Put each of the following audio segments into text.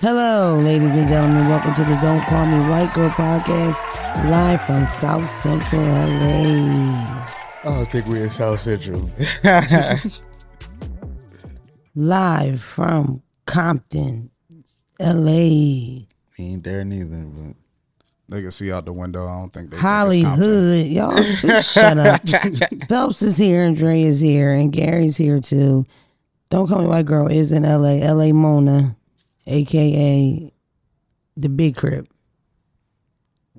Hello, ladies and gentlemen. Welcome to the Don't Call Me White Girl podcast, live from South Central LA. I don't think we're in South Central. Live from Compton, LA. We ain't there neither, but They can see out the window. I don't think they think it's Hollywood. Y'all just shut up. Phelps is here and Dre is here and Gary's here too. Don't Call Me White Girl is in LA. LA Mona, aka the Big Crip.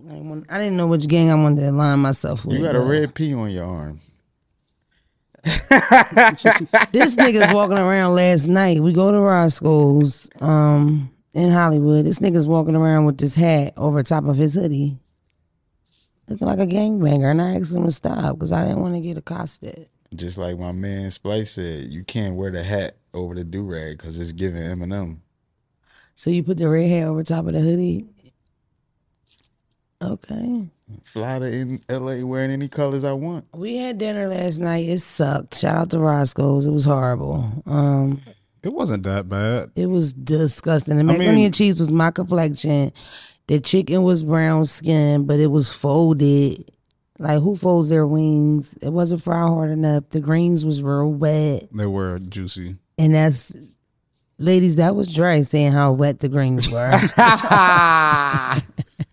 I, want- I didn't know which gang I wanted to align myself with. you got a red P on your arm. this nigga's walking around last night. We go to Roscoe's um, in Hollywood. This nigga's walking around with this hat over top of his hoodie, looking like a gangbanger. And I asked him to stop because I didn't want to get accosted. Just like my man Splice said, you can't wear the hat over the do rag because it's giving Eminem. So you put the red hat over top of the hoodie. Okay. Fly to in LA wearing any colors I want. We had dinner last night. It sucked. Shout out to Roscoe's. It was horrible. Um, It wasn't that bad. It was disgusting. The I macaroni mean- and cheese was my complexion. The chicken was brown skin, but it was folded. Like who folds their wings? It wasn't fried hard enough. The greens was real wet, They were juicy. and that's ladies. That was Dre saying how wet the greens were.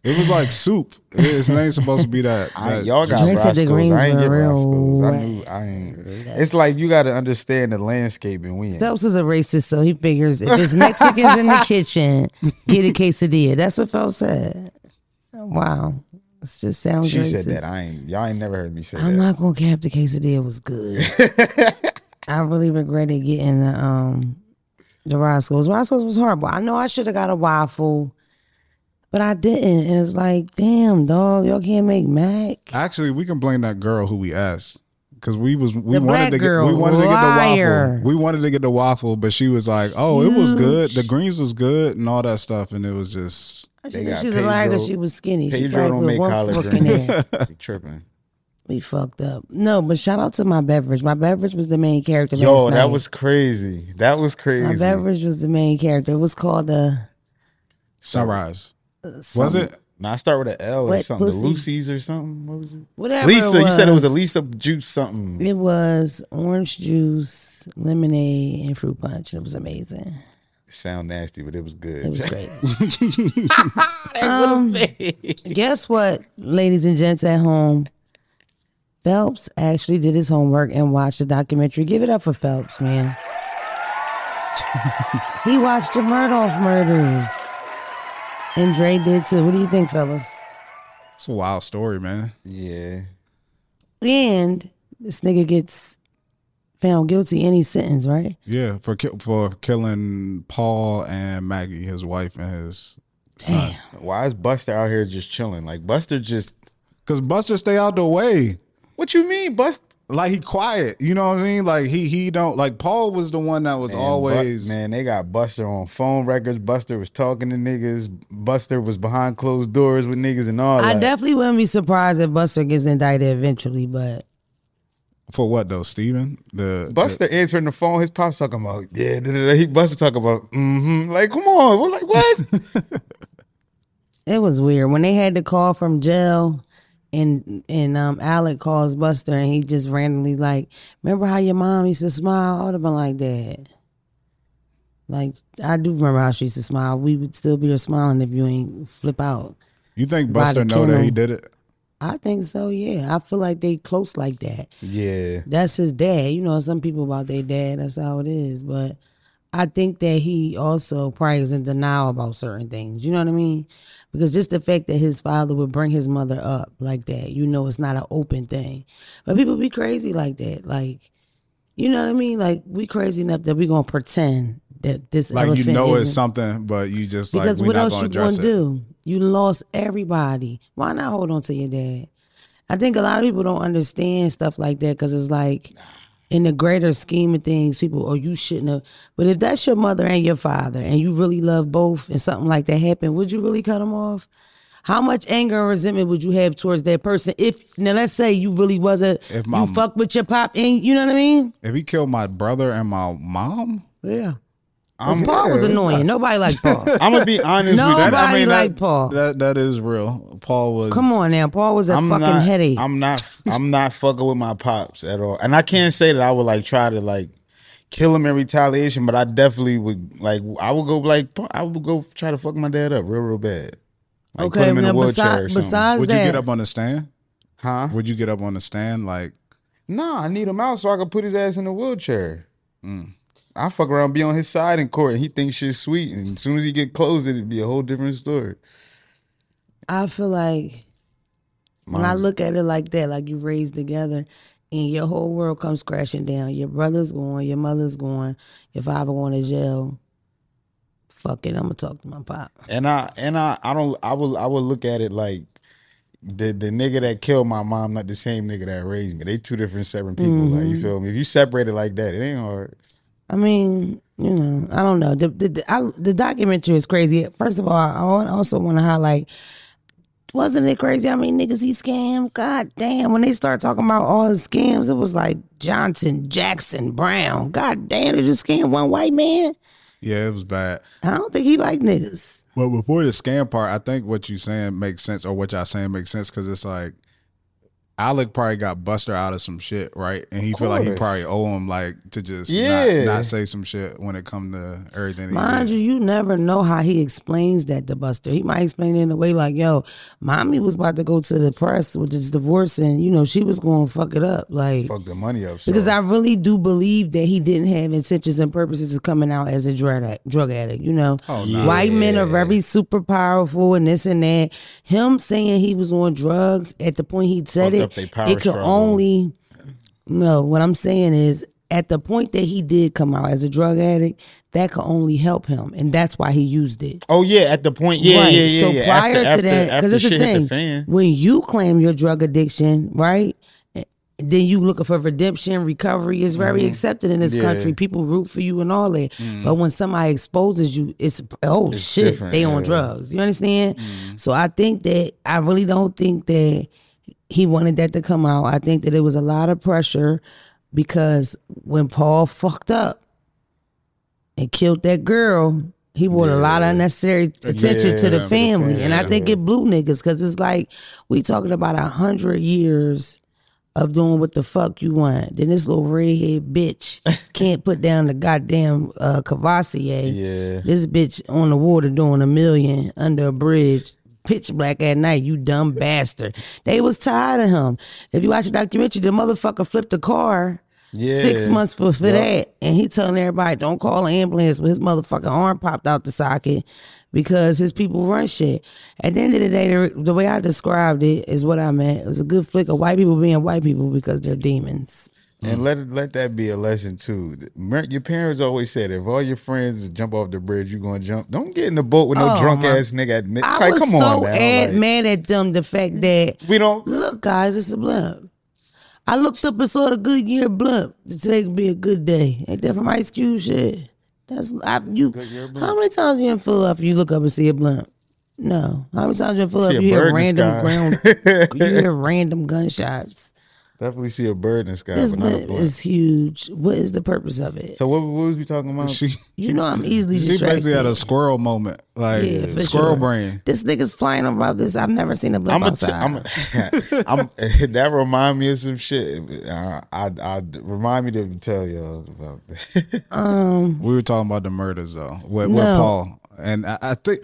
It was like soup. It's ain't supposed to be that. I, y'all got Dre said the greens I ain't were get real Roscoe's. I knew I ain't. It's like you got to understand the landscaping we in. Phelps is a racist, so he figures if it's Mexicans in the kitchen, get a quesadilla. That's what Phelps said. Wow, it just sounds. She racist. said that. I ain't. Y'all ain't never heard me say that. I'm that. not gonna cap the quesadilla was good. I really regretted getting the um the Roscoe's. Roscoe's was horrible. I know I should have got a waffle, but I didn't. And it's like, damn, dog, y'all can't make mac. Actually, we can blame that girl who we asked because we was we The wanted to get girl, we wanted to get the waffle. We wanted to get the waffle, but she was like, "Oh, it was good. The mm. greens was good and all that stuff." And it was just I They think got she was a liar because she was skinny. she Pedro probably don't make one collard greens. tripping? We fucked up. No, but shout out to my beverage. My beverage was the main character. Yo, last that night. was crazy. That was crazy. my crazy. beverage was the main character. It was called the sunrise. Was it? Now I start with an L or something. pussy. The Lucy's or something. What was it? whatever. Lisa. it You said it was a. Lisa juice something. It was orange juice, lemonade, and fruit punch. It was amazing. It sound nasty, but it was good. It was great. um, guess what, ladies and gents at home? Phelps actually did his homework and watched the documentary. Give it up for Phelps, man. he watched the Murdaugh murders. And Dre did too. What do you think, fellas? It's a wild story, man. yeah. And this nigga gets found guilty any sentence, right? Yeah, for ki- for killing Paul and Maggie, his wife and his son. Why is Buster out here just chilling? Like Buster just. Cause Buster stay out the way. What you mean, bust? Like he quiet, you know what I mean? Like he he don't like Paul was the one that was Man, always Bu- man, they got Buster on phone records. Buster was talking to niggas. Buster was behind closed doors with niggas and all that. I that. definitely wouldn't be surprised if Buster gets indicted eventually, but for what though, Steven? The Buster answering the phone. His pops talking about yeah. Da, da, da. He Buster talking about mm-hmm. Like come on, we're like what? it was weird when they had the call from jail and and um Alec calls Buster and he just randomly like, remember how your mom used to smile? I would have been like that. Like I do remember how she used to smile. We would still be here smiling if you ain't flip out. you think Buster know that he did it? I think so, yeah. I feel like they close like that. yeah. That's his dad. You know, some people about their dad, that's how it is. But I think that he also probably is in denial about certain things. You know what I mean? Because just the fact that his father would bring his mother up like that, you know, it's not an open thing. But people be crazy like that. Like, you know what I mean? Like, we crazy enough that we going to pretend that this Like you know it's something, but you just like because we're what else gonna you gonna it. do? You lost everybody. Why not hold on to your dad? I think a lot of people don't understand stuff like that because it's like in the greater scheme of things, people, oh, you shouldn't have. But if that's your mother and your father, and you really love both, and something like that happened, would you really cut them off? How much anger and resentment would you have towards that person if now let's say you really wasn't If my- you fuck with your pop and you know what I mean? If he killed my brother and my mom, Yeah. 'Cause I'm- Paul was yeah, annoying. Nobody liked Paul. I'm gonna be honest with you. Nobody That- I mean, that- liked Paul. That that is real. Paul was. Come on now, Paul was a I'm fucking not, headache. I'm not. I'm not fucking with my pops at all. And I can't say that I would like try to like kill him in retaliation, but I definitely would like. I would go like. I would go try to fuck my dad up real, real bad. Like okay, put him in now a wheelchair besides, or something. besides Would that, you get up on the stand? huh? Would you get up on the stand? Like, Nah, I need him out so I can put his ass in a wheelchair. Mm. I fuck around, be on his side in court, and he thinks shit's sweet. And as soon as he get close, it'd be a whole different story. I feel like when I look at it like that, like you raised together, and your whole world comes crashing down. Your brother's going, your mother's going, your father going to jail. Fuck it, I'm gonna talk to my pop. And I and I I don't I will I will look at it like the the nigga that killed my mom not the same nigga that raised me. They two different separate people. Like Mm-hmm. you feel me? If you separate it like that, it ain't hard. I mean, you know, I don't know. The the the, I, the documentary is crazy. First of all, I also want to highlight. Wasn't it crazy how many niggas he scammed? God damn! When they start talking about all his scams, it was like Johnson, Jackson, Brown. God damn! Did you scam one white man? yeah, it was bad. I don't think he like niggas. But before the scam part, I think what you saying makes sense, or what y'all saying makes sense, because it's like Alec probably got Buster out of some shit, right? And he feel like he probably owe him like to just Yeah. not, not say some shit when it come to everything. he Mind did. you, you never know how he explains that to Buster. He might explain it in a way like, "Yo, mommy was about to go to the press with this divorce, and you know she was going to fuck it up." Like, Fuck the money up. So. Because I really do believe that he didn't have intentions and purposes of coming out as a drug addict. Drug addict, you know, Oh, nah. white men are very super powerful and this and that. Him saying he was on drugs at the point he said Fucked it, up they power it could struggle. only. No, what I'm saying is at the point that he did come out as a drug addict, that could only help him, and that's why he used it. oh yeah, at the point, yeah, right. yeah, yeah. So yeah. prior after, to after, that, because it's the thing, the when you claim your drug addiction, right? eh, Then you looking for redemption, recovery is very accepted in this Mm-hmm. Yeah. Mm-hmm. country. People root for you and all that. But when somebody exposes you, it's oh It's shit, different, they on yeah. Mm-hmm. drugs. You understand? So I think that I really don't think that he wanted that to come out. I think that it was a lot of pressure because when Paul fucked up and killed that girl, he brought a lot of unnecessary attention to Yeah, the to the family. And I think it blew niggas because it's like we talking about a hundred years of doing what the fuck you want. Then this little redhead bitch can't put down the goddamn uh, Cavassier. Yeah. This bitch on the water doing a million under a bridge. Pitch black at night, you dumb bastard. They was tired of him. If you watch the documentary, the motherfucker flipped a car Yeah. six months for, for that. And he telling everybody, don't call an ambulance, but his motherfucking arm popped out the socket because his people run shit. At the end of the day, the, the way I described it is what I meant. It was a good flick of white people being white people because they're demons. And mm. let it, let that be a lesson too. Your parents always said, if all your friends jump off the bridge, you're gonna jump. Don't get in the boat with no Oh, drunk my- ass nigga. At mid- I like, was come so on now. ad- like, mad at them the fact that we don't. look, guys, it's a blimp. I looked up and saw the Goodyear blimp. Today could be a good day. Ain't that from Ice Cube shit? That's I, you. How many times you in Philadelphia you look up and see a blimp? No. How many times you in Philadelphia you hear bird in the random ground? you hear random gunshots. Definitely see a bird in the sky, This but not a blimp blunt. is huge. What is the purpose of it? So what, what was we talking about? She You know I'm easily she distracted. basically had a squirrel moment, like Yeah, squirrel sure. brain. This nigga's flying about this. I've never seen a blimp I'm a t- outside. I'm, a, I'm that remind me of some shit. Uh, I, I remind me to tell y'all about that. um, We were talking about the murders though with, with No. Paul, and I, I think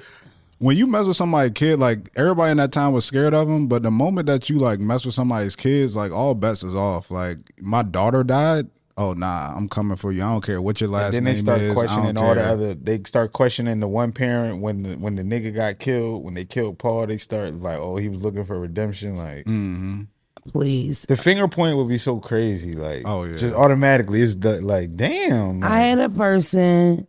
when you mess with somebody's kid, like everybody in that time was scared of him, but the moment that you like mess with somebody's kids, like all bets is off. Like my daughter died. Oh nah, I'm coming for you. I don't care what your last then name is. Then they start is. Questioning don't all the other. They start questioning the one parent when the when the nigga got killed. When they killed Paul, they start like, oh, he was looking for redemption. Like Mm-hmm. please. the finger point would be so crazy. Like, Oh, yeah. just automatically, it's the, like, damn. I had a person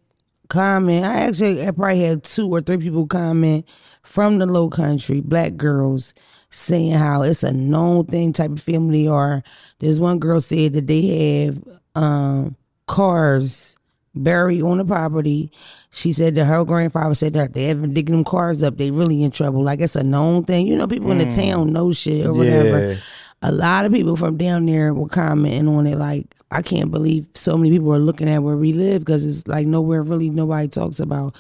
comment. I actually I probably had two or three people comment from the low country, black girls, saying how it's a known thing type of family are. There's one girl said that they have um, cars buried on the property. She said that her grandfather said that they haven't digging them cars up, they really in trouble. Like it's a known thing. You know, people in the town know shit or whatever. yeah. a lot of people from down there were commenting on it like I can't believe so many people are looking at where we live because it's like nowhere really nobody talks about.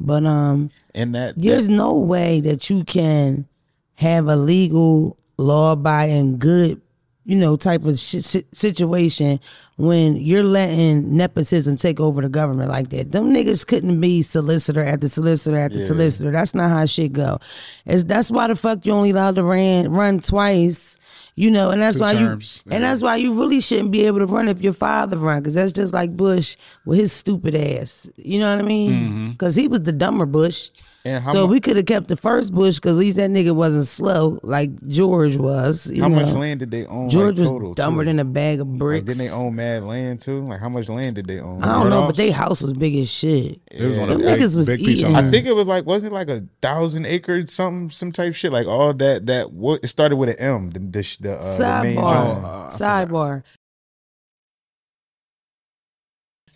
But um And that, there's no way that you can have a legal, law abiding, good, you know, type of sh- si- situation when you're letting nepotism take over the government like that. Them niggas couldn't be solicitor after solicitor after solicitor. That's not how shit go. It's that's why the fuck you only allowed to run run twice. You know, and that's Two why terms, you and that's why you really shouldn't be able to run if your father run, because that's just like Bush with his stupid ass. You know what I mean? Mm-hmm. Because he was the dumber Bush. And how so mu- we could have kept the first Bush because at least that nigga wasn't slow like George was. You how know? much land did they own? George like, was dumber too? than a bag of bricks. Like, didn't they own mad land too? Like, how much land did they own? I don't know, Murdaughs? but they house was big as shit. It was on a Them big, niggas was big piece of eating. I think it was like wasn't it like a thousand acres, something, some type shit. Like all that. That what it started with an M. The the, the, uh, the main Sidebar. joint. Sidebar.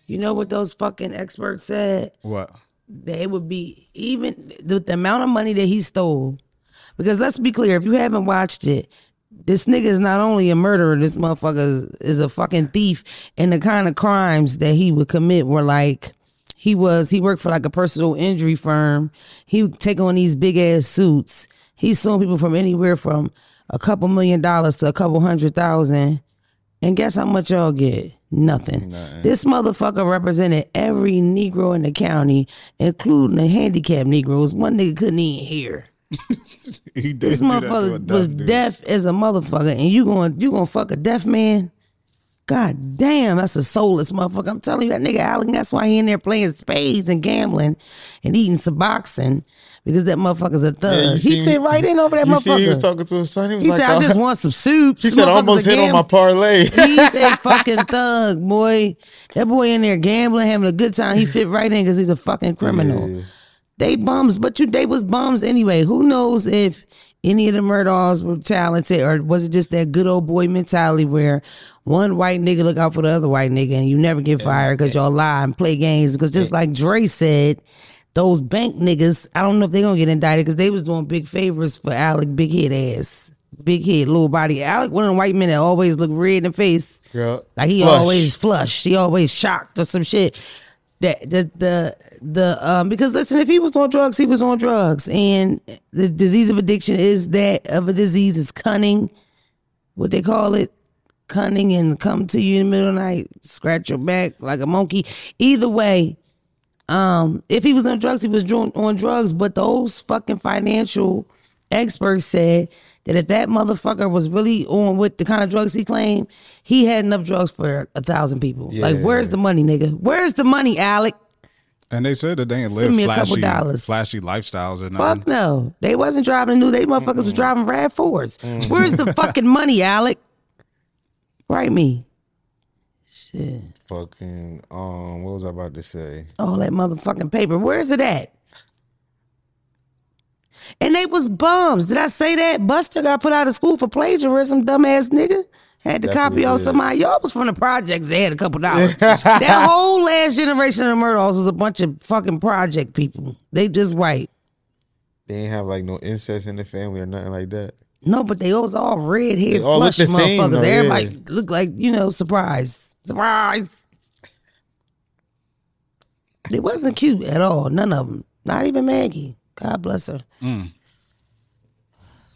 You know what those fucking experts said? what? That it would be even the, the amount of money that he stole. Because let's be clear, if you haven't watched it, this nigga is not only a murderer, this motherfucker is, is a fucking thief. And the kind of crimes that he would commit were like he was he worked for like a personal injury firm. He would take on these big ass suits. He's suing people from anywhere from a couple million dollars to a couple hundred thousand. And guess how much y'all get? Nothing. This motherfucker represented every Negro in the county, including the handicapped Negroes. One nigga couldn't even hear. He This do that to a motherfucker was dude. deaf as a motherfucker, and you going you gonna fuck a deaf man? God damn, that's a soulless motherfucker. I'm telling you, that nigga Allen, that's why he in there playing spades and gambling and eating Suboxone because that motherfucker's a thug. Yeah, he fit right in over that you motherfucker. see, he was talking to his son. He was He like, said, I uh, just want some soup. He said, I almost hit on my parlay. He's a fucking thug, boy. That boy in there gambling, having a good time. He fit right in because he's a fucking criminal. They bums, but you they was bums anyway. Who knows if any of the Murdaughs were talented or was it just that good old boy mentality where one white nigga look out for the other white nigga and you never get fired because y'all lie and play games. Because just like Dre said, those bank niggas, I don't know if they're gonna get indicted because they was doing big favors for Alec big head ass. Big head, little body. Alec, one of the white men that always look red in the face. Yeah. Like he Flush. always flushed. He always shocked or some shit. That the the the um because listen, if he was on drugs, he was on drugs. And the disease of addiction is that of a disease is cunning, what they call it. Cunning and come to you in the middle of the night, scratch your back like a monkey. Either way, um, if he was on drugs, he was on drugs. But those fucking financial experts said that if that motherfucker was really on with the kind of drugs he claimed, he had enough drugs for a thousand people. Like, where's the money, nigga? Where's the money, Alec? And they said that they ain't live me a couple flashy, flashy lifestyles or nothing. Fuck no. They wasn't driving new. They motherfuckers was driving RAV4s. Where's the fucking money, Alec? Write me. Shit. Fucking, um, what was I about to say? all that motherfucking paper. Where's it at? And they was bums. Did I say that? Buster got put out of school for plagiarism, dumbass nigga. Had to Definitely copy off somebody. Y'all was from the projects. They had a couple dollars. that whole last generation of Murdaughs was a bunch of fucking project people. They just white. They ain't have like no incest in the family or nothing like that. No, but they was all red haired, flush the same, motherfuckers. though, yeah. Everybody looked like, you know, surprise. Surprise. It wasn't cute at all. None of them. Not even Maggie. God bless her. Mm.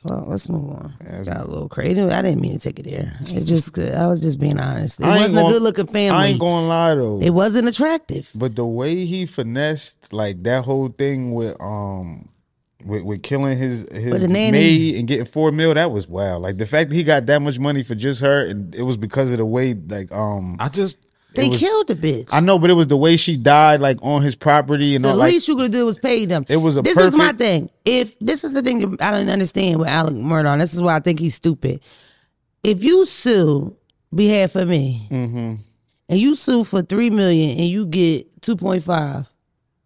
Well, let's move on. Got a little crazy. I didn't mean to take it there. It just, I was just being honest. It I wasn't a gonna- good looking family. I ain't gonna lie though. it wasn't attractive. But the way he finessed like that whole thing with um with, with killing his his With nanny. maid and getting four mil, that was wow. Like the fact that he got that much money for just her and it was because of the way like um I just They was- killed the bitch. I know, but it was the way she died like on his property and The all like least you could do was pay them. It was a This is my thing. If this is the thing I don't understand with Alec Murdaugh, this is why I think he's stupid. If you sue behalf of me, Mm-hmm. and you sue for three million and you get two point five,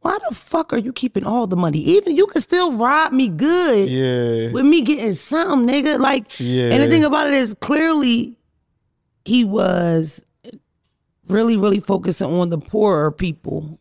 why the fuck are you keeping all the money? Even you can still rob me good yeah. with me getting something, nigga. Like, Yeah. and the thing about it is clearly he was really, really focusing on the poorer people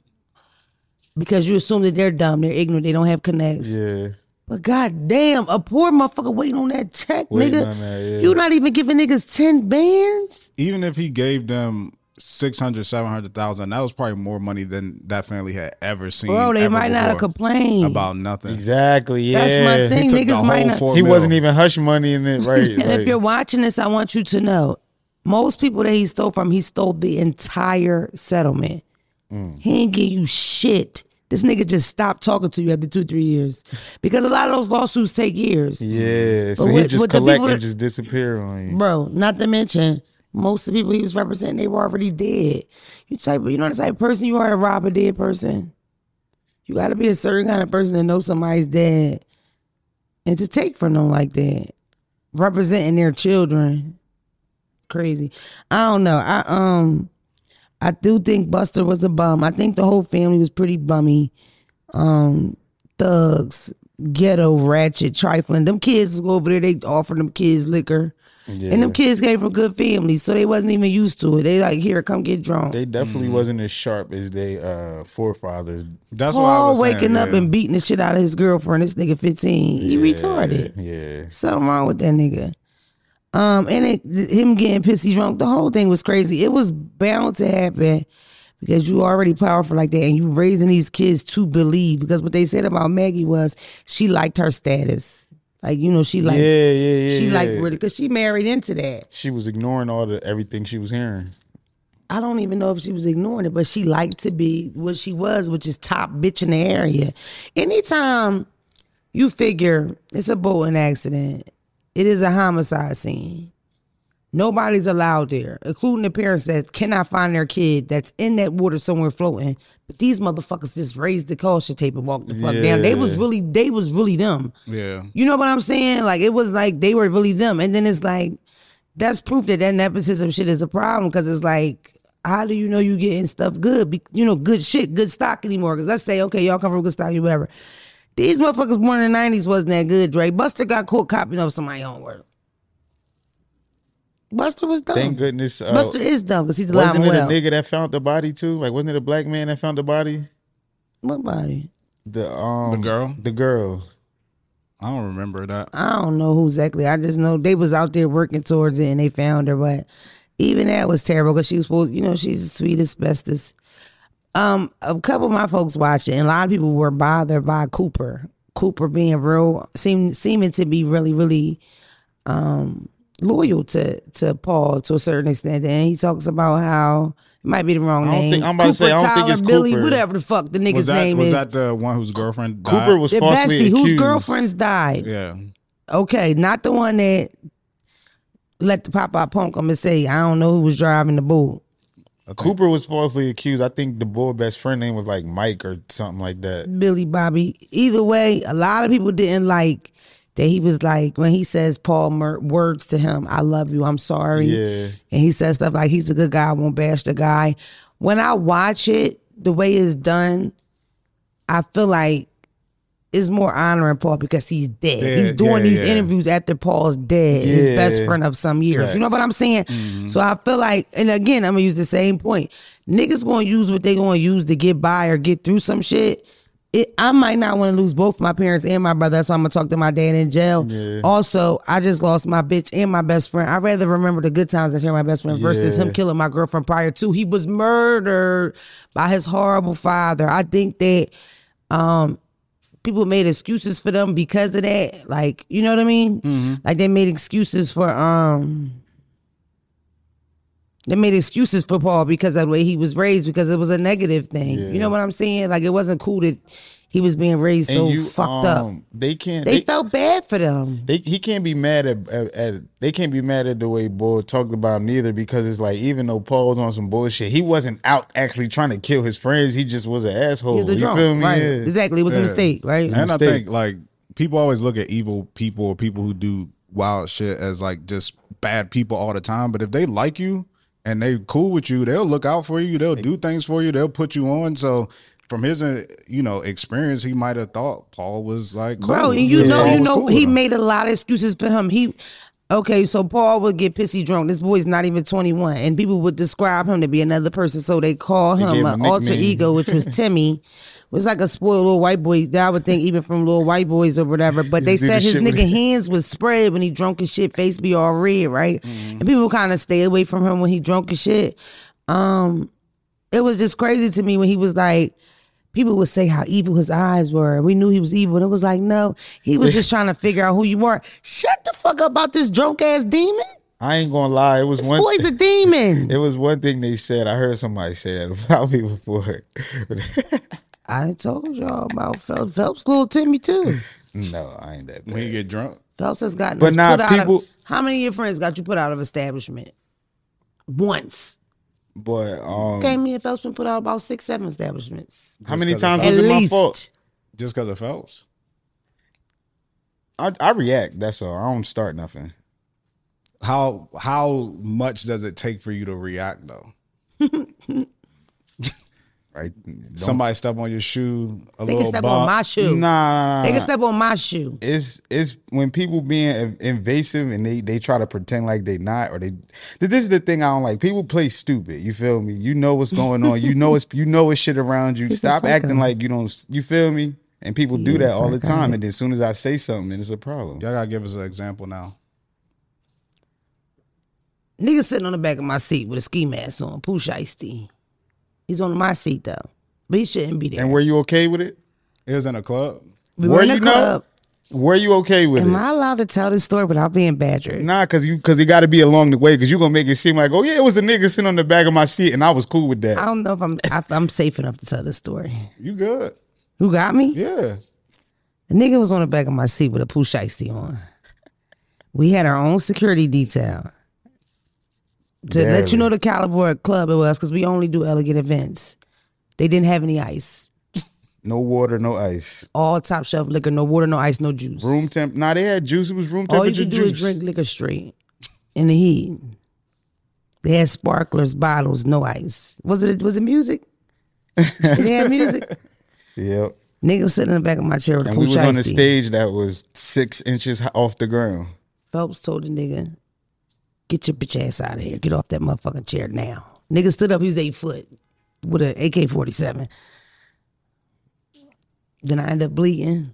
because you assume that they're dumb, they're ignorant, they don't have connects. Yeah. But goddamn, a poor motherfucker waiting on that check, Waiting nigga. on that, yeah. You not even giving niggas ten bands. Even if he gave them 600, 700,000, that was probably more money than that family had ever seen. Bro, they ever might not have before complained. about nothing. Exactly. Yeah. That's my thing. He took the Niggas might whole not. four He mil. wasn't even hush money in it, right? And if you're watching this, I want you to know most people that he stole from, he stole the entire settlement. Mm. He ain't give you shit. This nigga just stopped talking to you after two, three years. Because a lot of those lawsuits take years. yeah. So But he just collect and that- just disappear on you. Bro, not to mention, most of the people he was representing, they were already dead. You type you know the type of person you are to rob a dead person? You gotta be a certain kind of person to know somebody's dead. And to take from them like that. Representing their children. Crazy. I don't know. I um I do think Buster was a bum. I think the whole family was pretty bummy. Um, thugs, ghetto, ratchet, trifling. Them kids go over there, they offer them kids liquor. And them kids came from good families, so they wasn't even used to it. They like, here, come get drunk. They definitely wasn't as sharp as they uh forefathers. That's what I Paul was saying, waking up yeah. and beating the shit out of his girlfriend. This nigga 15. He retarded. Yeah. Something wrong with that nigga. Um, and it, him getting pissy drunk, the whole thing was crazy. It was bound to happen because you already powerful like that, and you raising these kids to believe. Because what they said about Maggie was she liked her status, like you know she like yeah, yeah, yeah. she yeah. liked really because she married into that. She was ignoring all the everything she was hearing. I don't even know if she was ignoring it, but she liked to be what she was, which is top bitch in the area. Anytime you figure it's a boating accident, it is a homicide scene. Nobody's allowed there, including the parents that cannot find their kid that's in that water somewhere floating. But these motherfuckers just raised the caution tape and walked the fuck down. They was really, they was really them. Yeah. You know what I'm saying? Like it was like they were really them, and then it's like that's proof that that nepotism shit is a problem because it's like. How do you know you getting stuff good? Be, you know, good shit, good stock anymore? Because let's say, okay, y'all come from good stock, you whatever. These motherfuckers born in the '90s wasn't that good, Dre. Buster got caught copying up somebody's homework. Buster was dumb. Thank goodness. Uh, Buster is dumb because he's alive wasn't it well. a nigga that found the body too? Like, wasn't it a black man that found the body? What body? The um, The girl? The girl. I don't remember that. I don't know who exactly. I just know they was out there working towards it and they found her. But even that was terrible because she was supposed, you know, she's the sweetest, bestest. Um, a couple of my folks watched it, and a lot of people were bothered by Cooper. Cooper being real, seem seeming to be really, really um loyal to to Paul to a certain extent. And he talks about how it might be the wrong I don't name. think- I'm about to say, I don't think Tyler, it's Billy, Cooper. whatever the fuck the nigga's Was that name was is. that the one whose girlfriend died? Cooper was the falsely bestie accused. whose girlfriends died. Yeah. Okay, not the one that let the pop out punk come and say, I don't know who was driving the boat. Cooper was falsely accused. I think the boy best friend name was like Mike or something like that. Billy Bobby. Either way, a lot of people didn't like that he was like when he says Paul Mer- words to him, I love you, I'm sorry. Yeah. And he says stuff like he's a good guy, I won't bash the guy. When I watch it, the way it's done, I feel like it's more honoring Paul because he's dead. Dead, he's doing yeah, these yeah. interviews after Paul's dead, his best friend of some years. You know what I'm saying? So I feel like, and again, I'm gonna use the same point. Niggas gonna use what they gonna use to get by or get through some shit. It, I might not want to lose both my parents and my brother, so I'm gonna talk to my dad in jail. Also, I just lost my bitch and my best friend. I'd rather remember the good times that share my best friend versus him killing my girlfriend prior to. He was murdered by his horrible father. I think that um people made excuses for them because of that. Like, you know what I mean? Like they made excuses for um they made excuses for Paul because of the way he was raised because it was a negative thing. You know what I'm saying? Like it wasn't cool that he was being raised so you fucked up. um, They can't. They, They, felt bad for them. they he can't be mad at, at, at they can't be mad at the way Bull talked about him neither because it's like even though Paul was on some bullshit, he wasn't out actually trying to kill his friends. He just was an asshole. He was a you drunk. feel me? Right. Yeah. Exactly. It was a mistake, right? And I think like people always look at evil people or people who do wild shit as like just bad people all the time. But if they like you and they cool with you, they'll look out for you. They'll do things for you. They'll put you on. So from his uh, you know experience, he might have thought Paul was like cool. Bro, and you Yeah. know, Paul you know, cool he made a lot of excuses for him. He Okay, so Paul would get pissy drunk. This boy's not even 21. And people would describe him to be another person. So they call him him an alter ego, which was Timmy. was like a spoiled little white boy that I would think even from little white boys or whatever. But they said his shit with nigga hands was spread when he drunk his shit, face be all red, right? Mm-hmm. And people kind of stay away from him when he drunk his shit. Um, it was just crazy to me when he was like, people would say how evil his eyes were. We knew he was evil. And it was like, no, he was just trying to figure out who you were. Shut the fuck up about this drunk ass demon. I ain't gonna lie. It was This one. boy's a demon. It was one thing they said. I heard somebody say that about me before. I told y'all about Phelps. Phelps, little Timmy too. no, I ain't that When you get drunk, Phelps has gotten But us nah, put out of- people- how many of your friends got you put out of establishment? Once. But um, Okay, me and Phelps been put out about six, seven establishments. how many times was it my fault? just because of Phelps. I, I react. That's all. I don't start nothing. How how much does it take for you to react though? Right? Don't- Somebody step on your shoe, a They little can step bump. on my shoe. Nah, nah, nah, They can step on my shoe. it's it's when people being invasive and they they try to pretend like they not or they this is the thing I don't like. People play stupid. You feel me? You know what's going on. You know it's you know it's shit around you. He's Stop acting like you don't. You feel me? And people do that all the time. And as soon as I say something, then it's a problem. Y'all gotta give us an example now. Nigga sitting on the back of my seat with a ski mask on, Pooh Shiesty. He's on my seat though. But he shouldn't be there. And were you okay with it? It was in a club. we were were in know? club. Were you okay with Am it? Am I allowed to tell this story without being badgered? Nah, cause you cause it got to be along the way, cause you're gonna make it seem like, oh yeah, it was a nigga sitting on the back of my seat, and I was cool with that. I don't know if I'm if I'm safe enough to tell this story. You good? Who got me? Yeah. The nigga was on the back of my seat with a Shiesty on. We had our own security detail. To let you know the caliber of club it was, because we only do elegant events. They didn't have any ice. No water, no ice. All top shelf liquor, no water, no ice, no juice. Room temp. Nah, they had juice. It was room All you temperature could do juice. is drink liquor straight in the heat. They had sparklers, bottles, no ice. Was it was it music? they had music. Yep. Nigga was sitting in the back of my chair with a And we was on the Shiesty. stage that was six inches off the ground. Phelps told the nigga, get your bitch ass out of here. Get off that motherfucking chair now. Nigga stood up, he was eight foot with an AK 47. Then I ended up bleeding.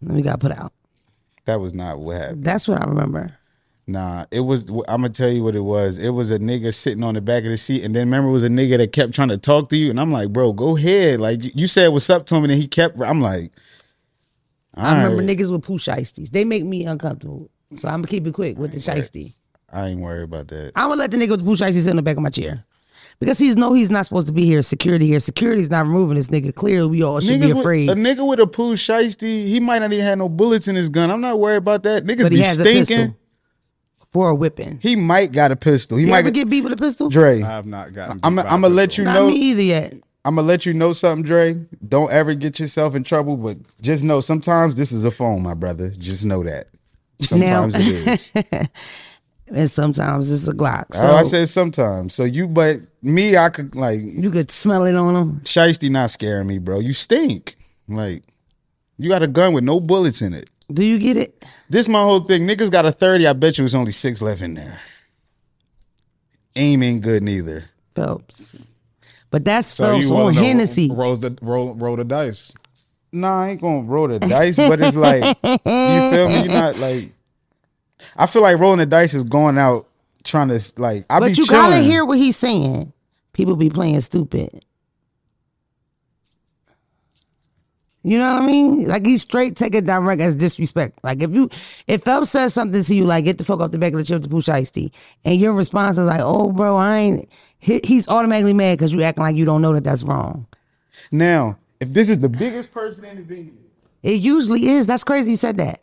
And we got put out. That was not what happened. That's what I remember. Nah, it was. I'm gonna tell you what it was. It was a nigga sitting on the back of the seat, and then remember it was a nigga that kept trying to talk to you, and I'm like, bro, go ahead. Like you- said, what's up to him, and he kept. I'm like, I remember alright. niggas with poo shiesties. They make me uncomfortable. So I'm gonna keep it quick with the shiesty. I ain't worried about that. I'm gonna let the nigga with the poo shiesty sit in the back of my chair. Because he's no, he's not supposed to be here. Security here. Security's not removing this nigga. Clearly, we all should be Niggas with- afraid. a nigga with a poo shiesty, he might not even have no bullets in his gun. I'm not worried about that. Niggas but be has stinking. pistol for a whipping. He might got a pistol. He You might ever get beat with a pistol? Dre. I have not gotten. I'm beat by a I'm gonna let pistol. you Not know. me either yet. I'm gonna let you know something, Dre. Don't ever get yourself in trouble, but just know sometimes this is a phone, my brother. Just know that. Sometimes it is. And sometimes it's a Glock. So Oh, I said sometimes. So you, but me, I could like you could smell it on them. Shiesty not scaring me, bro. You stink. Like you got a gun with no bullets in it. Do you get it? This my whole thing. Niggas got a thirty. I bet you it's only six left in there. Aim ain't good neither. Phelps. But that's So Phelps on want to Hennessy. roll the roll roll the dice. Nah, I ain't gonna roll the dice, but it's like you feel me. You're not like. I feel like rolling the dice is going out trying to like. I be But you chilling. gotta hear what he's saying. People be playing stupid. You know what I mean? Like he straight take it direct as disrespect. Like if you if Phelps says something to you like get the fuck off the back of the with the Pooh Shiesty, and your response is like, oh bro, I ain't he, he's automatically mad because you acting like you don't know that that's wrong. Now, if this is the biggest person in the venue, It usually is. That's crazy you said that.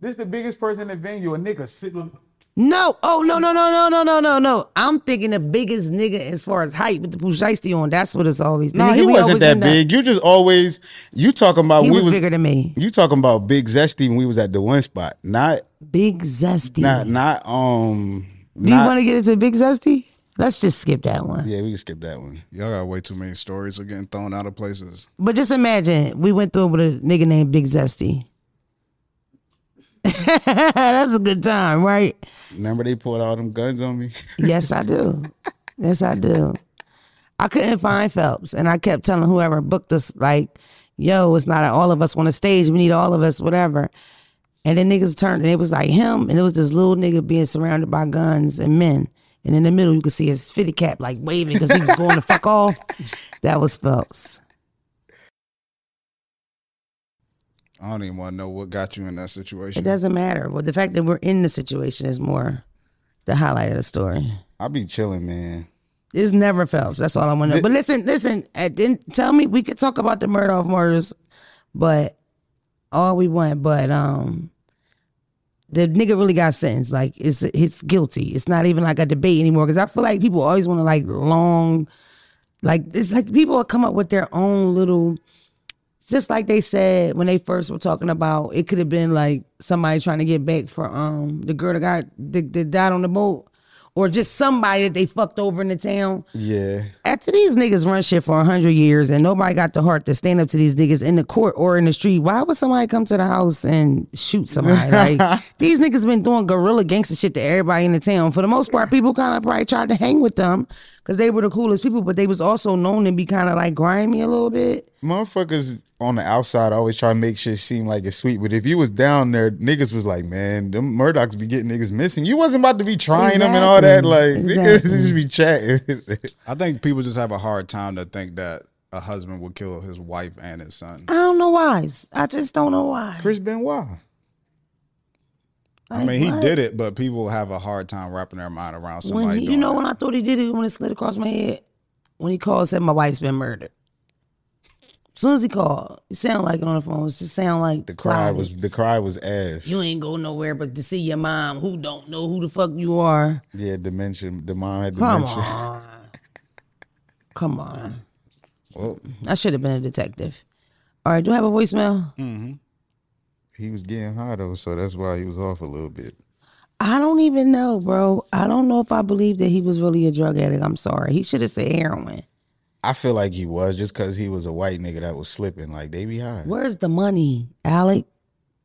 This is the biggest person in the venue, a nigga sitting. No, oh no, no, no, no, no, no, no, no. I'm thinking the biggest nigga as far as height with the Pooh Shiesty on. That's what it's always. The No, he wasn't that end up- big. You just always you talking about He we was, was bigger than me. you talking about big zesty when we was at the one spot, not Big Zesty. not not um. Do you want to get into Big Zesty? Let's just skip that one. yeah, we can skip that one. Y'all got way too many stories of getting thrown out of places. But just imagine we went through it with a nigga named Big Zesty. That's a good time, right? Remember they pulled all them guns on me? Yes, I do. Yes, I do. I couldn't find Phelps, and I kept telling whoever booked us, like, "Yo, it's not all of us on the stage. We need all of us, whatever." And then niggas turned, and it was like him, and it was this little nigga being surrounded by guns and men. And in the middle, you could see his fitty cap like waving because he was going to fuck off. That was Phelps. I don't even want to know what got you in that situation. It doesn't matter. Well, the fact that we're in the situation is more the highlight of the story. I be chilling, man. It's never Phelps. That's all I want to know. But listen, listen. uh, Then tell me we could talk about the murder of murders, but all we want. But um, the nigga really got sentenced. Like it's it's guilty. It's not even like a debate anymore. Because I feel like people always want to like long, like it's like people will come up with their own little. Just like they said when they first were talking about, it could have been like somebody trying to get back for um the girl that got that, that died on the boat, or just somebody that they fucked over in the town Yeah. after these niggas run shit for a hundred years and nobody got the heart to stand up to these niggas in the court or in the street, why would somebody come to the house and shoot somebody? Like these niggas been doing guerrilla gangster shit to everybody in the town. For the most part, people kind of probably tried to hang with them because they were the coolest people, but they was also known to be kind of like grimy a little bit. Motherfuckers on the outside always try to make shit seem like it's sweet, but if you was down there, niggas was like, man, them Murdaughs be getting niggas missing. You wasn't about to be trying them and all that. Like Exactly. niggas just be chatting. I think people just have a hard time to think that a husband would kill his wife and his son. I don't know why. I just don't know why. Chris Benoit. I mean, he did it, but people have a hard time wrapping their mind around When somebody. he, you know that. when I thought he did it when it slid across my head when he called and said my wife's been murdered. As soon as he called, it sounded like on the phone. It just sounded like The cry cloudy. was the cry was ass. You ain't go nowhere but to see your mom, who don't know who the fuck you are. yeah, dementia. The mom had Come dementia. on, come on. Well, I should have been a detective. All right, do I have a voicemail? Mm-hmm. He was getting high though, so that's why he was off a little bit. I don't even know, bro. I don't know if I believe that he was really a drug addict. I'm sorry. He should have said heroin. I feel like he was just because he was a white nigga that was slipping. Like they be high. Where's the money, Alec?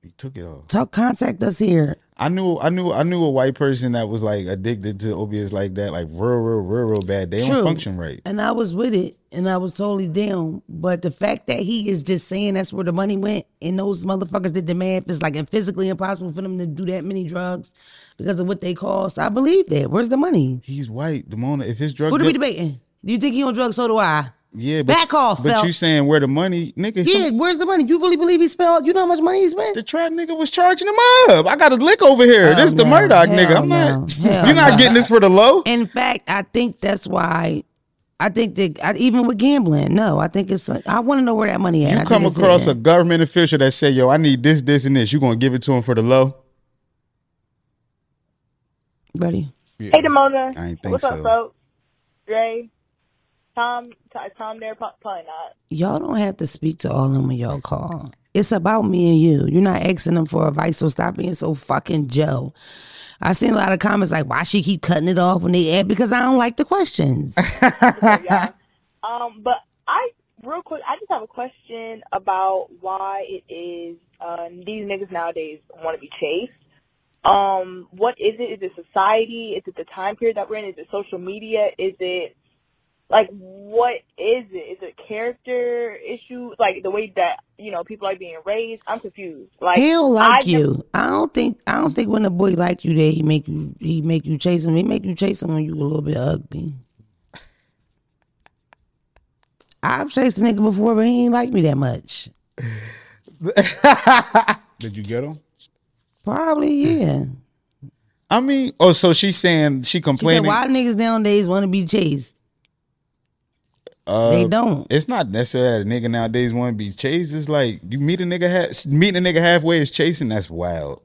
He took it all. Talk, contact us here. I knew, I knew, I knew a white person that was like addicted to opiates like that, like real, real, real, real bad. They True. don't function right. And I was with it and I was totally down. But the fact that he is just saying that's where the money went and those motherfuckers did the math is like physically impossible for them to do that many drugs because of what they cost. I believe that. Where's the money? He's white. Damona, if his drug, What are we debating? Do you think he on drugs? So do I. yeah, but, Back off, But Phelps. you saying where the money, nigga? Yeah, some- where's the money? You really believe he spent? You know how much money he spent? the trap nigga was charging him up. I got a lick over here. Hell this is the no. Murdaugh Hell nigga. I'm no. not. You're not getting this for the low. In fact, I think that's why. I think that I, even with gambling, no, I think it's. Uh, I want to know where that money at. You I come across a in. government official that say, "Yo, I need this, this, and this." You gonna give it to him for the low? buddy. Hey, Damona. I ain't think What's up, so. folks? Dre, Tom, Tom there? Pro- Probably not. Y'all don't have to speak to all of them when y'all call. It's about me and you. You're not asking them for advice, so stop being so fucking Joe. I seen a lot of comments like, "Why she keep cutting it off when they add?" Because I don't like the questions. yeah. Um, but I, real quick, I just have a question about why it is uh, these niggas nowadays want to be chased. Um, what is it? Is it society? Is it the time period that we're in? Is it social media? Is it like what is it? Is it character issue? Like the way that you know people are being raised? I'm confused. Like he don't like I you. I don't think. I don't think when a boy like you, that he make you. He make you chase him. He make you chase him when you a little bit ugly. I've chased a nigga before, but he ain't like me that much. Did you get him? Probably, yeah. I mean, oh, so she's saying she She said, complaining. "Why niggas nowadays want to be chased? Uh, they don't." It's not necessarily that a nigga nowadays want to be chased. It's like you meet a nigga ha- meeting a nigga halfway is chasing. That's wild.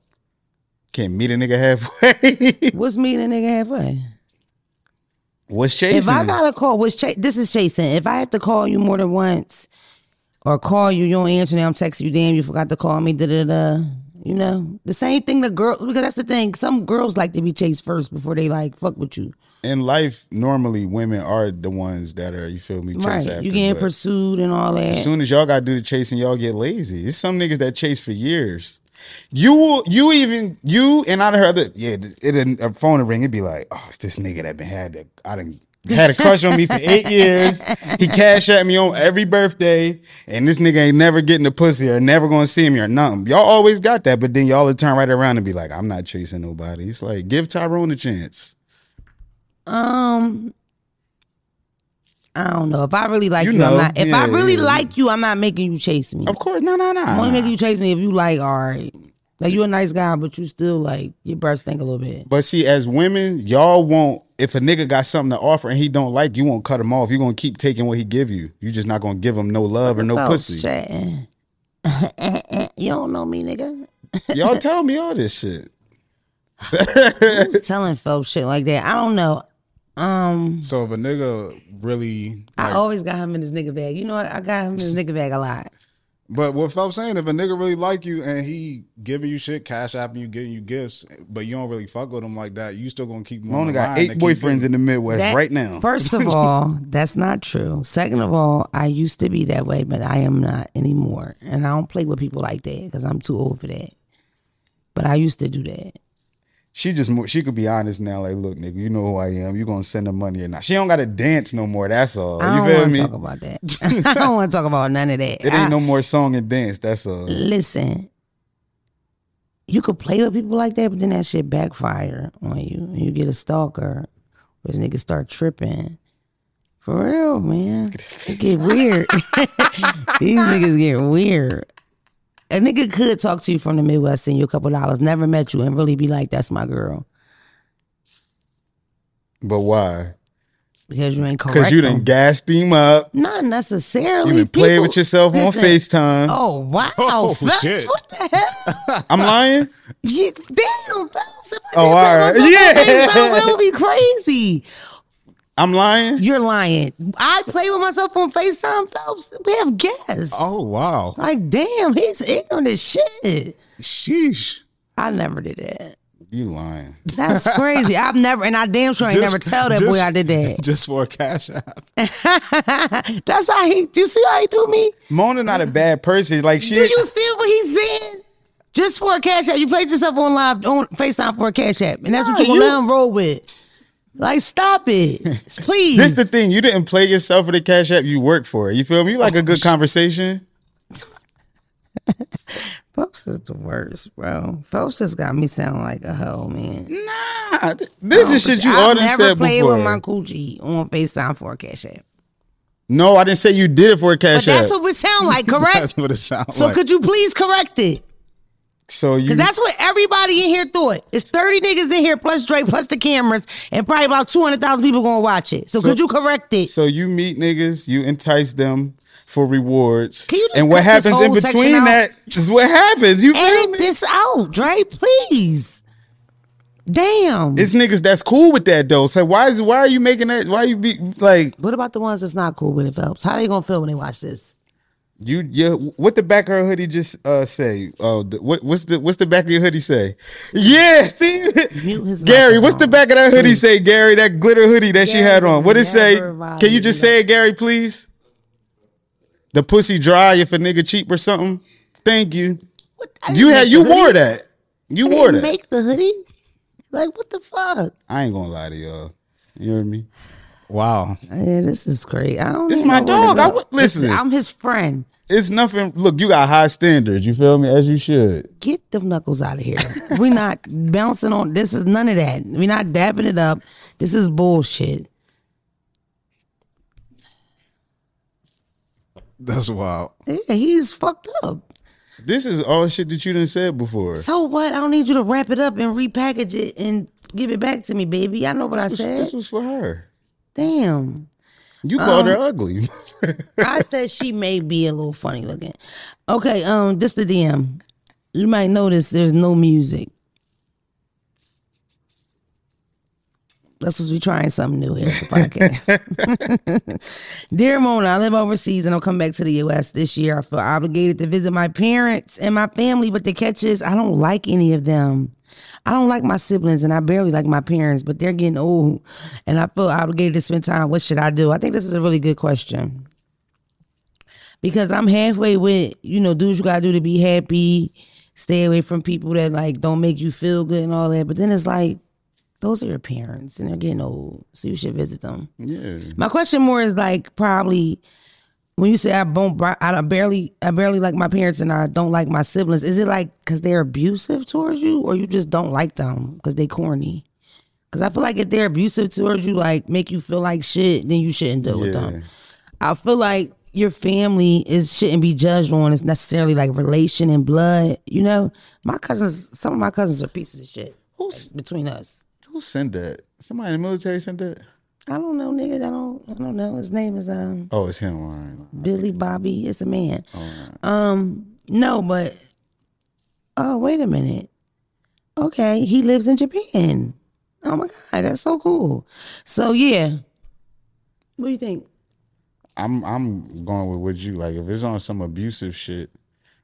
Can't meet a nigga halfway. What's meeting a nigga halfway? What's chasing? If I gotta call, what's cha- this is chasing. If I have to call you more than once, or call you, you don't answer. Now I'm texting you. Damn, you forgot to call me. Da da da. You know the same thing. The girl because that's the thing. Some girls like to be chased first before they like fuck with you. In life, normally women are the ones that are you feel me chase right? after. you getting pursued and all that. As soon as y'all got to do the chasing, y'all get lazy. It's some niggas that chase for years. You you even you and I heard that yeah it a phone ring it'd be like oh it's this nigga that been had that I done had a crush on me for eight years. He cash at me on every birthday, and this nigga ain't never getting the pussy or never gonna see me or nothing. Y'all always got that, but then y'all would turn right around and be like, I'm not chasing nobody. It's like give Tyrone a chance. Um, I don't know. If I really like You you, know, I'm not. If I really yeah. like you, I'm not making you chase me. Of course, no, no, no. I'm only making you chase me if you like. All right, like you're a nice guy, but you still like your breath stink a little bit. But see, as women, y'all won't. If a nigga got something to offer and he don't like, you won't cut him off. You're gonna keep taking what he give you. You're just not gonna give him no love or no pussy. chatting. you don't know me, nigga. Y'all tell me all this shit. Who's telling folks shit like that? I don't know. Um, So if a nigga really, I always got him in his nigga bag. You know what? I got him in his nigga bag a lot. but what I'm saying, if a nigga really like you and he giving you shit, cash apping you, getting you gifts, but you don't really fuck with him like that, you still gonna keep him. I only got eight boyfriends in the Midwest That- right now. First of all, that's not true. Second of all, I used to be that way, but I am not anymore. And I don't play with people like that because I'm too old for that. But I used to do that. She just she could be honest now. Like, look, nigga, you know who I am. You gonna send the money or not? She don't got to dance no more. That's all. I You don't feel want to talk about that. I don't want to talk about none of that. It I- ain't no more song and dance. That's all. Listen, you could play with people like that, but then that shit backfire on you. And you get a stalker, or this nigga start tripping. For real, man. It get weird. These niggas get weird. A nigga could talk to you from the Midwest, send you a couple dollars, never met you, and really be like, that's my girl. But why? Because you ain't correct. Because you done them. gassed him up. Not necessarily. You been playing People- with yourself Listen, on Facetime. Oh, wow. Oh, Phelps, shit. What the hell? I'm lying. Yeah, damn, Phelps. If I Oh, all right. Phelps on Yeah. FaceTime, It would be crazy. I'm lying. You're lying. I play with myself on FaceTime, Phelps. We have guests. Oh wow, Like, damn, he's ignorant as shit. sheesh. I never did that. You lying. That's crazy. I've never, and I damn sure ain't Just- never tell that just- boy I did that. just for a cash app. That's how he. Do you see how he do me? Mona not a bad person. Like she. Do you see what he's saying? Just for a cash app, you played yourself on live on Facetime for a cash app, and that's what Nah, you gonna let him roll with. Like, stop it, please. This the thing. You didn't play yourself for the cash app. You work for it. You feel me? You like a good oh, conversation. Folks is the worst, bro. Folks just got me sound like a hoe, man. Nah, th- this is shit you I've all done never said played with my coochie on FaceTime for a cash app. no, I didn't say you did it for a But cash that's what it sound like, correct? That's what it sounds so like. So could you please correct it? So you. That's what everybody in here thought. It's 30 niggas in here plus Drake plus the cameras, and probably about 200,000 people gonna watch it. So, So- could you correct it? So you meet niggas, you entice them for rewards, Can you just and what happens in between that is what happens. You feel Edit me? this out, Drake, please. Damn. It's niggas that's cool with that though. So why is why are you making that? Why you be like what about the ones that's not cool with it, Phelps? How they gonna feel when they watch this? You? Yeah, what the back of her hoodie just uh say? Oh, the, what what's the what's the back of your hoodie say? Yeah, see, Gary, what's the back of that hoodie say? Gary, that glitter hoodie that she had on. What it say? Can you just say it, Gary, please? The pussy dry if a nigga cheap or something. Thank you. What, You had you wore that. You I wore that. make the hoodie. Like what the fuck? I ain't gonna lie to y'all. You hear me? Wow. Yeah, this is great. I don't This my know where to dog. I would- listen. This- I'm his friend. It's nothing. Look, you got high standards. You feel me? As you should. Get them knuckles out of here. We're not bouncing on. This is none of that. We're not dapping it up. This is bullshit. That's wild. Yeah, he's fucked up. This is all shit that you didn't said before. So what? I don't need you to wrap it up and repackage it and give it back to me, baby. I know what I was, said. this was for her. Damn. You called Um, her ugly. I said she may be a little funny looking. Okay, um, this the DM. You might notice there's no music. That's because we're trying something new here at the podcast. Dear Mona, I live overseas and I'll come back to the US this year. I feel obligated to visit my parents and my family, but the catch is I don't like any of them. I don't like my siblings and I barely like my parents, but they're getting old and I feel obligated to spend time. What should I do? I think this is a really good question because I'm halfway with, you know, do what you gotta do to be happy. stay away from people that like don't make you feel good and all that. But then it's like those are your parents and they're getting old, so you should visit them. Yeah. My question more is like probably when you say I don't, I barely, I barely like my parents and I don't like my siblings. Is it like because they're abusive towards you, or you just don't like them because they corny? Because I feel like if they're abusive towards you, like make you feel like shit, then you shouldn't deal with them. I feel like your family is shouldn't be judged on as necessarily like relation and blood. You know, my cousins, some of my cousins are pieces of shit. Who's like, between us? Who sent that? Somebody in the military sent that. I don't know, nigga. I don't. I don't know. His name is um. Oh, it's him. Right. Billy Bobby. It's a man. Right. Um. No, but. Oh wait a minute. Okay, he lives in Japan. Oh my god, that's so cool. So yeah. What do you think? I'm I'm going with what you like. If it's on some abusive shit,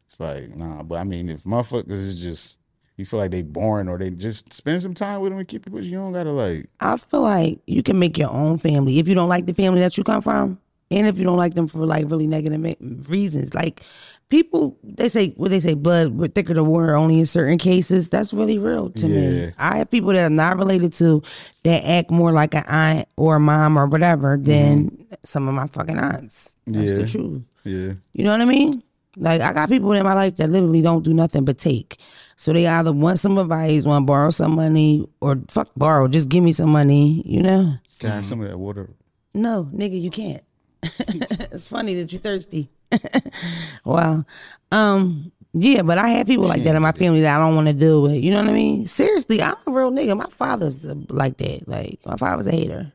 it's like nah. But I mean, if motherfuckers is just you feel like they boring or they just spend some time with them and keep it with you. Don't gotta like. I feel like you can make your own family if you don't like the family that you come from, and if you don't like them for like really negative reasons. Like people, they say what they say, blood thicker than water only in certain cases. That's really real to Yeah. me. I have people that are not related to that act more like an aunt or a mom or whatever than mm-hmm. some of my fucking aunts. That's Yeah. the truth. Yeah. You know what I mean? Like I got people in my life that literally don't do nothing but take. So they either want some advice, want to borrow some money, or fuck borrow, just give me some money. You know? Can I have some of that water? No, nigga, you can't. it's funny that you're thirsty. wow. Um. Yeah, but I have people like that in my family that I don't want to deal with. You know what I mean? Seriously, I'm a real nigga. My father's like that. Like my father's a hater.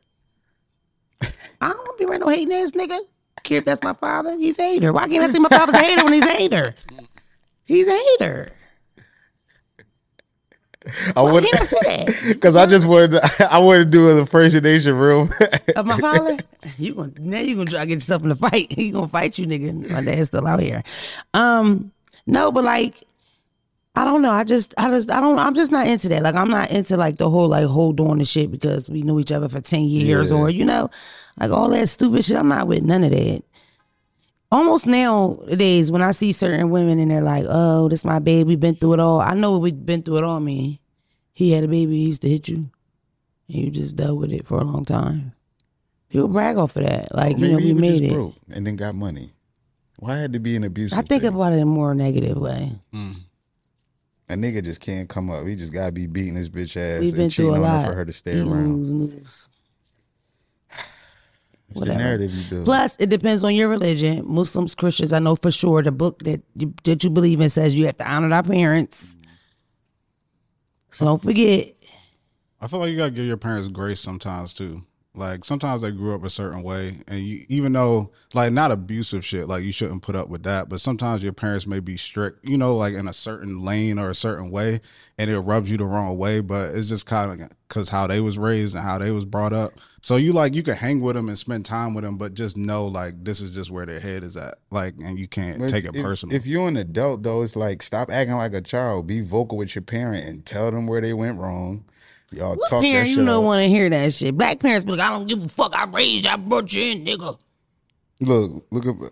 I don't want to be around no hating ass nigga. I care if that's my father. He's a hater. Why can't I say my father's a hater when he's a hater? He's a hater. I would I say that? because I just wanted to, I wanted to do the first nation room. of my father, you gonna now you gonna try to get yourself in a fight. He gonna fight you, nigga. My dad's still out here. Um, no, but like, I don't know. I just, I just, I don't. I'm just not into that. Like, I'm not into like the whole like hold on to shit because we knew each other for ten years Yeah. or you know, like all that stupid shit. I'm not with none of that. Almost nowadays, when I see certain women and they're like, "Oh, this my baby, we've been through it all." I know what we've been through it all. Me, he had a baby, he used to hit you, and you just dealt with it for a long time. People brag off of that, like you know, we made it. broke and then got money. Why had to be an abusive? I think thing? about it in a more negative way. Hmm. a nigga just can't come up. He just gotta be beating his bitch ass and cheating through a on her for her to stay Eating, around. lose, lose. It's whatever. the narrative you build. Plus, it depends on your religion. Muslims, Christians, I know for sure the book that you, that you believe in says you have to honor our parents. So don't forget. I feel like you gotta give your parents grace sometimes too. Like sometimes they grew up a certain way, and you even though like not abusive shit, like you shouldn't put up with that. But sometimes your parents may be strict, you know, like in a certain lane or a certain way, and it rubs you the wrong way. But it's just kind of because how they was raised and how they was brought up. So you like you can hang with them and spend time with them, but just know like this is just where their head is at, like, and you can't take if- it personal. If you're an adult though, it's like stop acting like a child. Be vocal with your parent and tell them where they went wrong. Y'all What talk that parent you don't want to hear that shit? Black parents be like, I don't give a fuck. I raised. I brought you in, nigga. Look, look at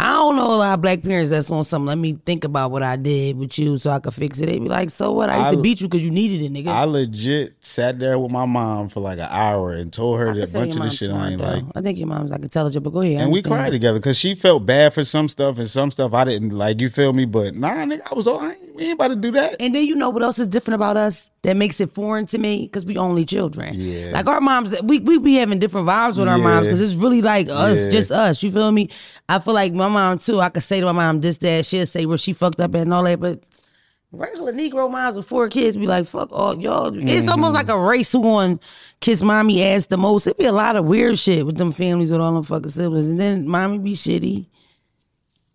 I don't know a lot of black parents that's on something. Let me think about what I did with you so I could fix it. They be like, so what? I used to beat you because you needed it, nigga. I legit sat there with my mom for like an hour and told her I that bunch of the shit I ain't though. like. I think your mom's like intelligent, but go ahead. And we cried together because she felt bad for some stuff and some stuff I didn't like. You feel me? But nah, nigga, I was all I ain't, we ain't about to do that. And then you know what else is different about us that makes it foreign to me? Because we only children. Yeah. Like our moms, we we be having different vibes with our moms because it's really like us, Yeah. just us. You feel me? I feel like my mom too. I could say to my mom this, that, she'll say where she fucked up and all that, but. Regular Negro moms with four kids be like, fuck all y'all. It's mm-hmm. almost like a race who gonna kiss mommy ass the most. It'd be a lot of weird shit with them families with all them fucking siblings. And then mommy be shitty.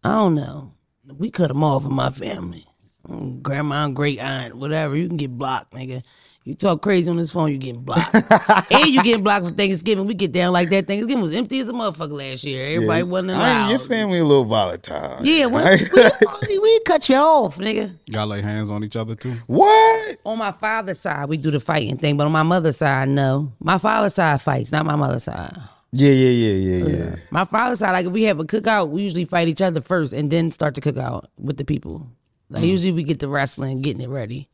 I don't know. We cut them off in my family. Mm, Grandma, great aunt, whatever. You can get blocked, nigga. You talk crazy on this phone, you getting blocked. and you getting blocked for Thanksgiving. We get down like that. Thanksgiving was empty as a motherfucker last year. Everybody wasn't I allowed. ain't- your family a little volatile. yeah, we, we, we cut you off, nigga. Y'all lay hands on each other too. what? On my father's side, we do the fighting thing, but on my mother's side, no. My father's side fights, not my mother's side. Yeah, yeah, yeah, yeah, yeah. My father's side, like if we have a cookout, we usually fight each other first and then start the cookout with the people. Like mm. usually we get the wrestling, getting it ready.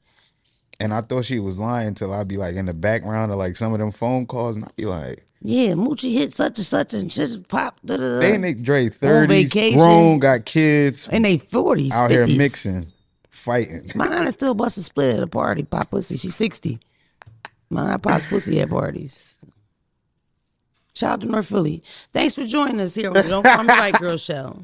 And I thought she was lying till I'd be like in the background of like some of them phone calls, and I'd be like, Yeah, Moochie hit such and such and just pop. Da, da, da. "They Nick Dre, thirties, vacation. grown, got kids, in they forties, out 50s. here mixing, fighting." Mine is still busting split at a party. Pop pussy. She's sixty. My pops pussy at parties. Shout out to North Philly. Thanks for joining us here on the Don't Call Me White Girl Show.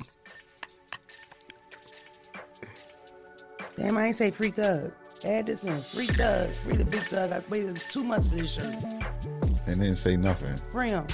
Damn, I ain't say free thug. Add this in. Free thug. Free the big thug. I waited too much for this show. and didn't say nothing. Free him.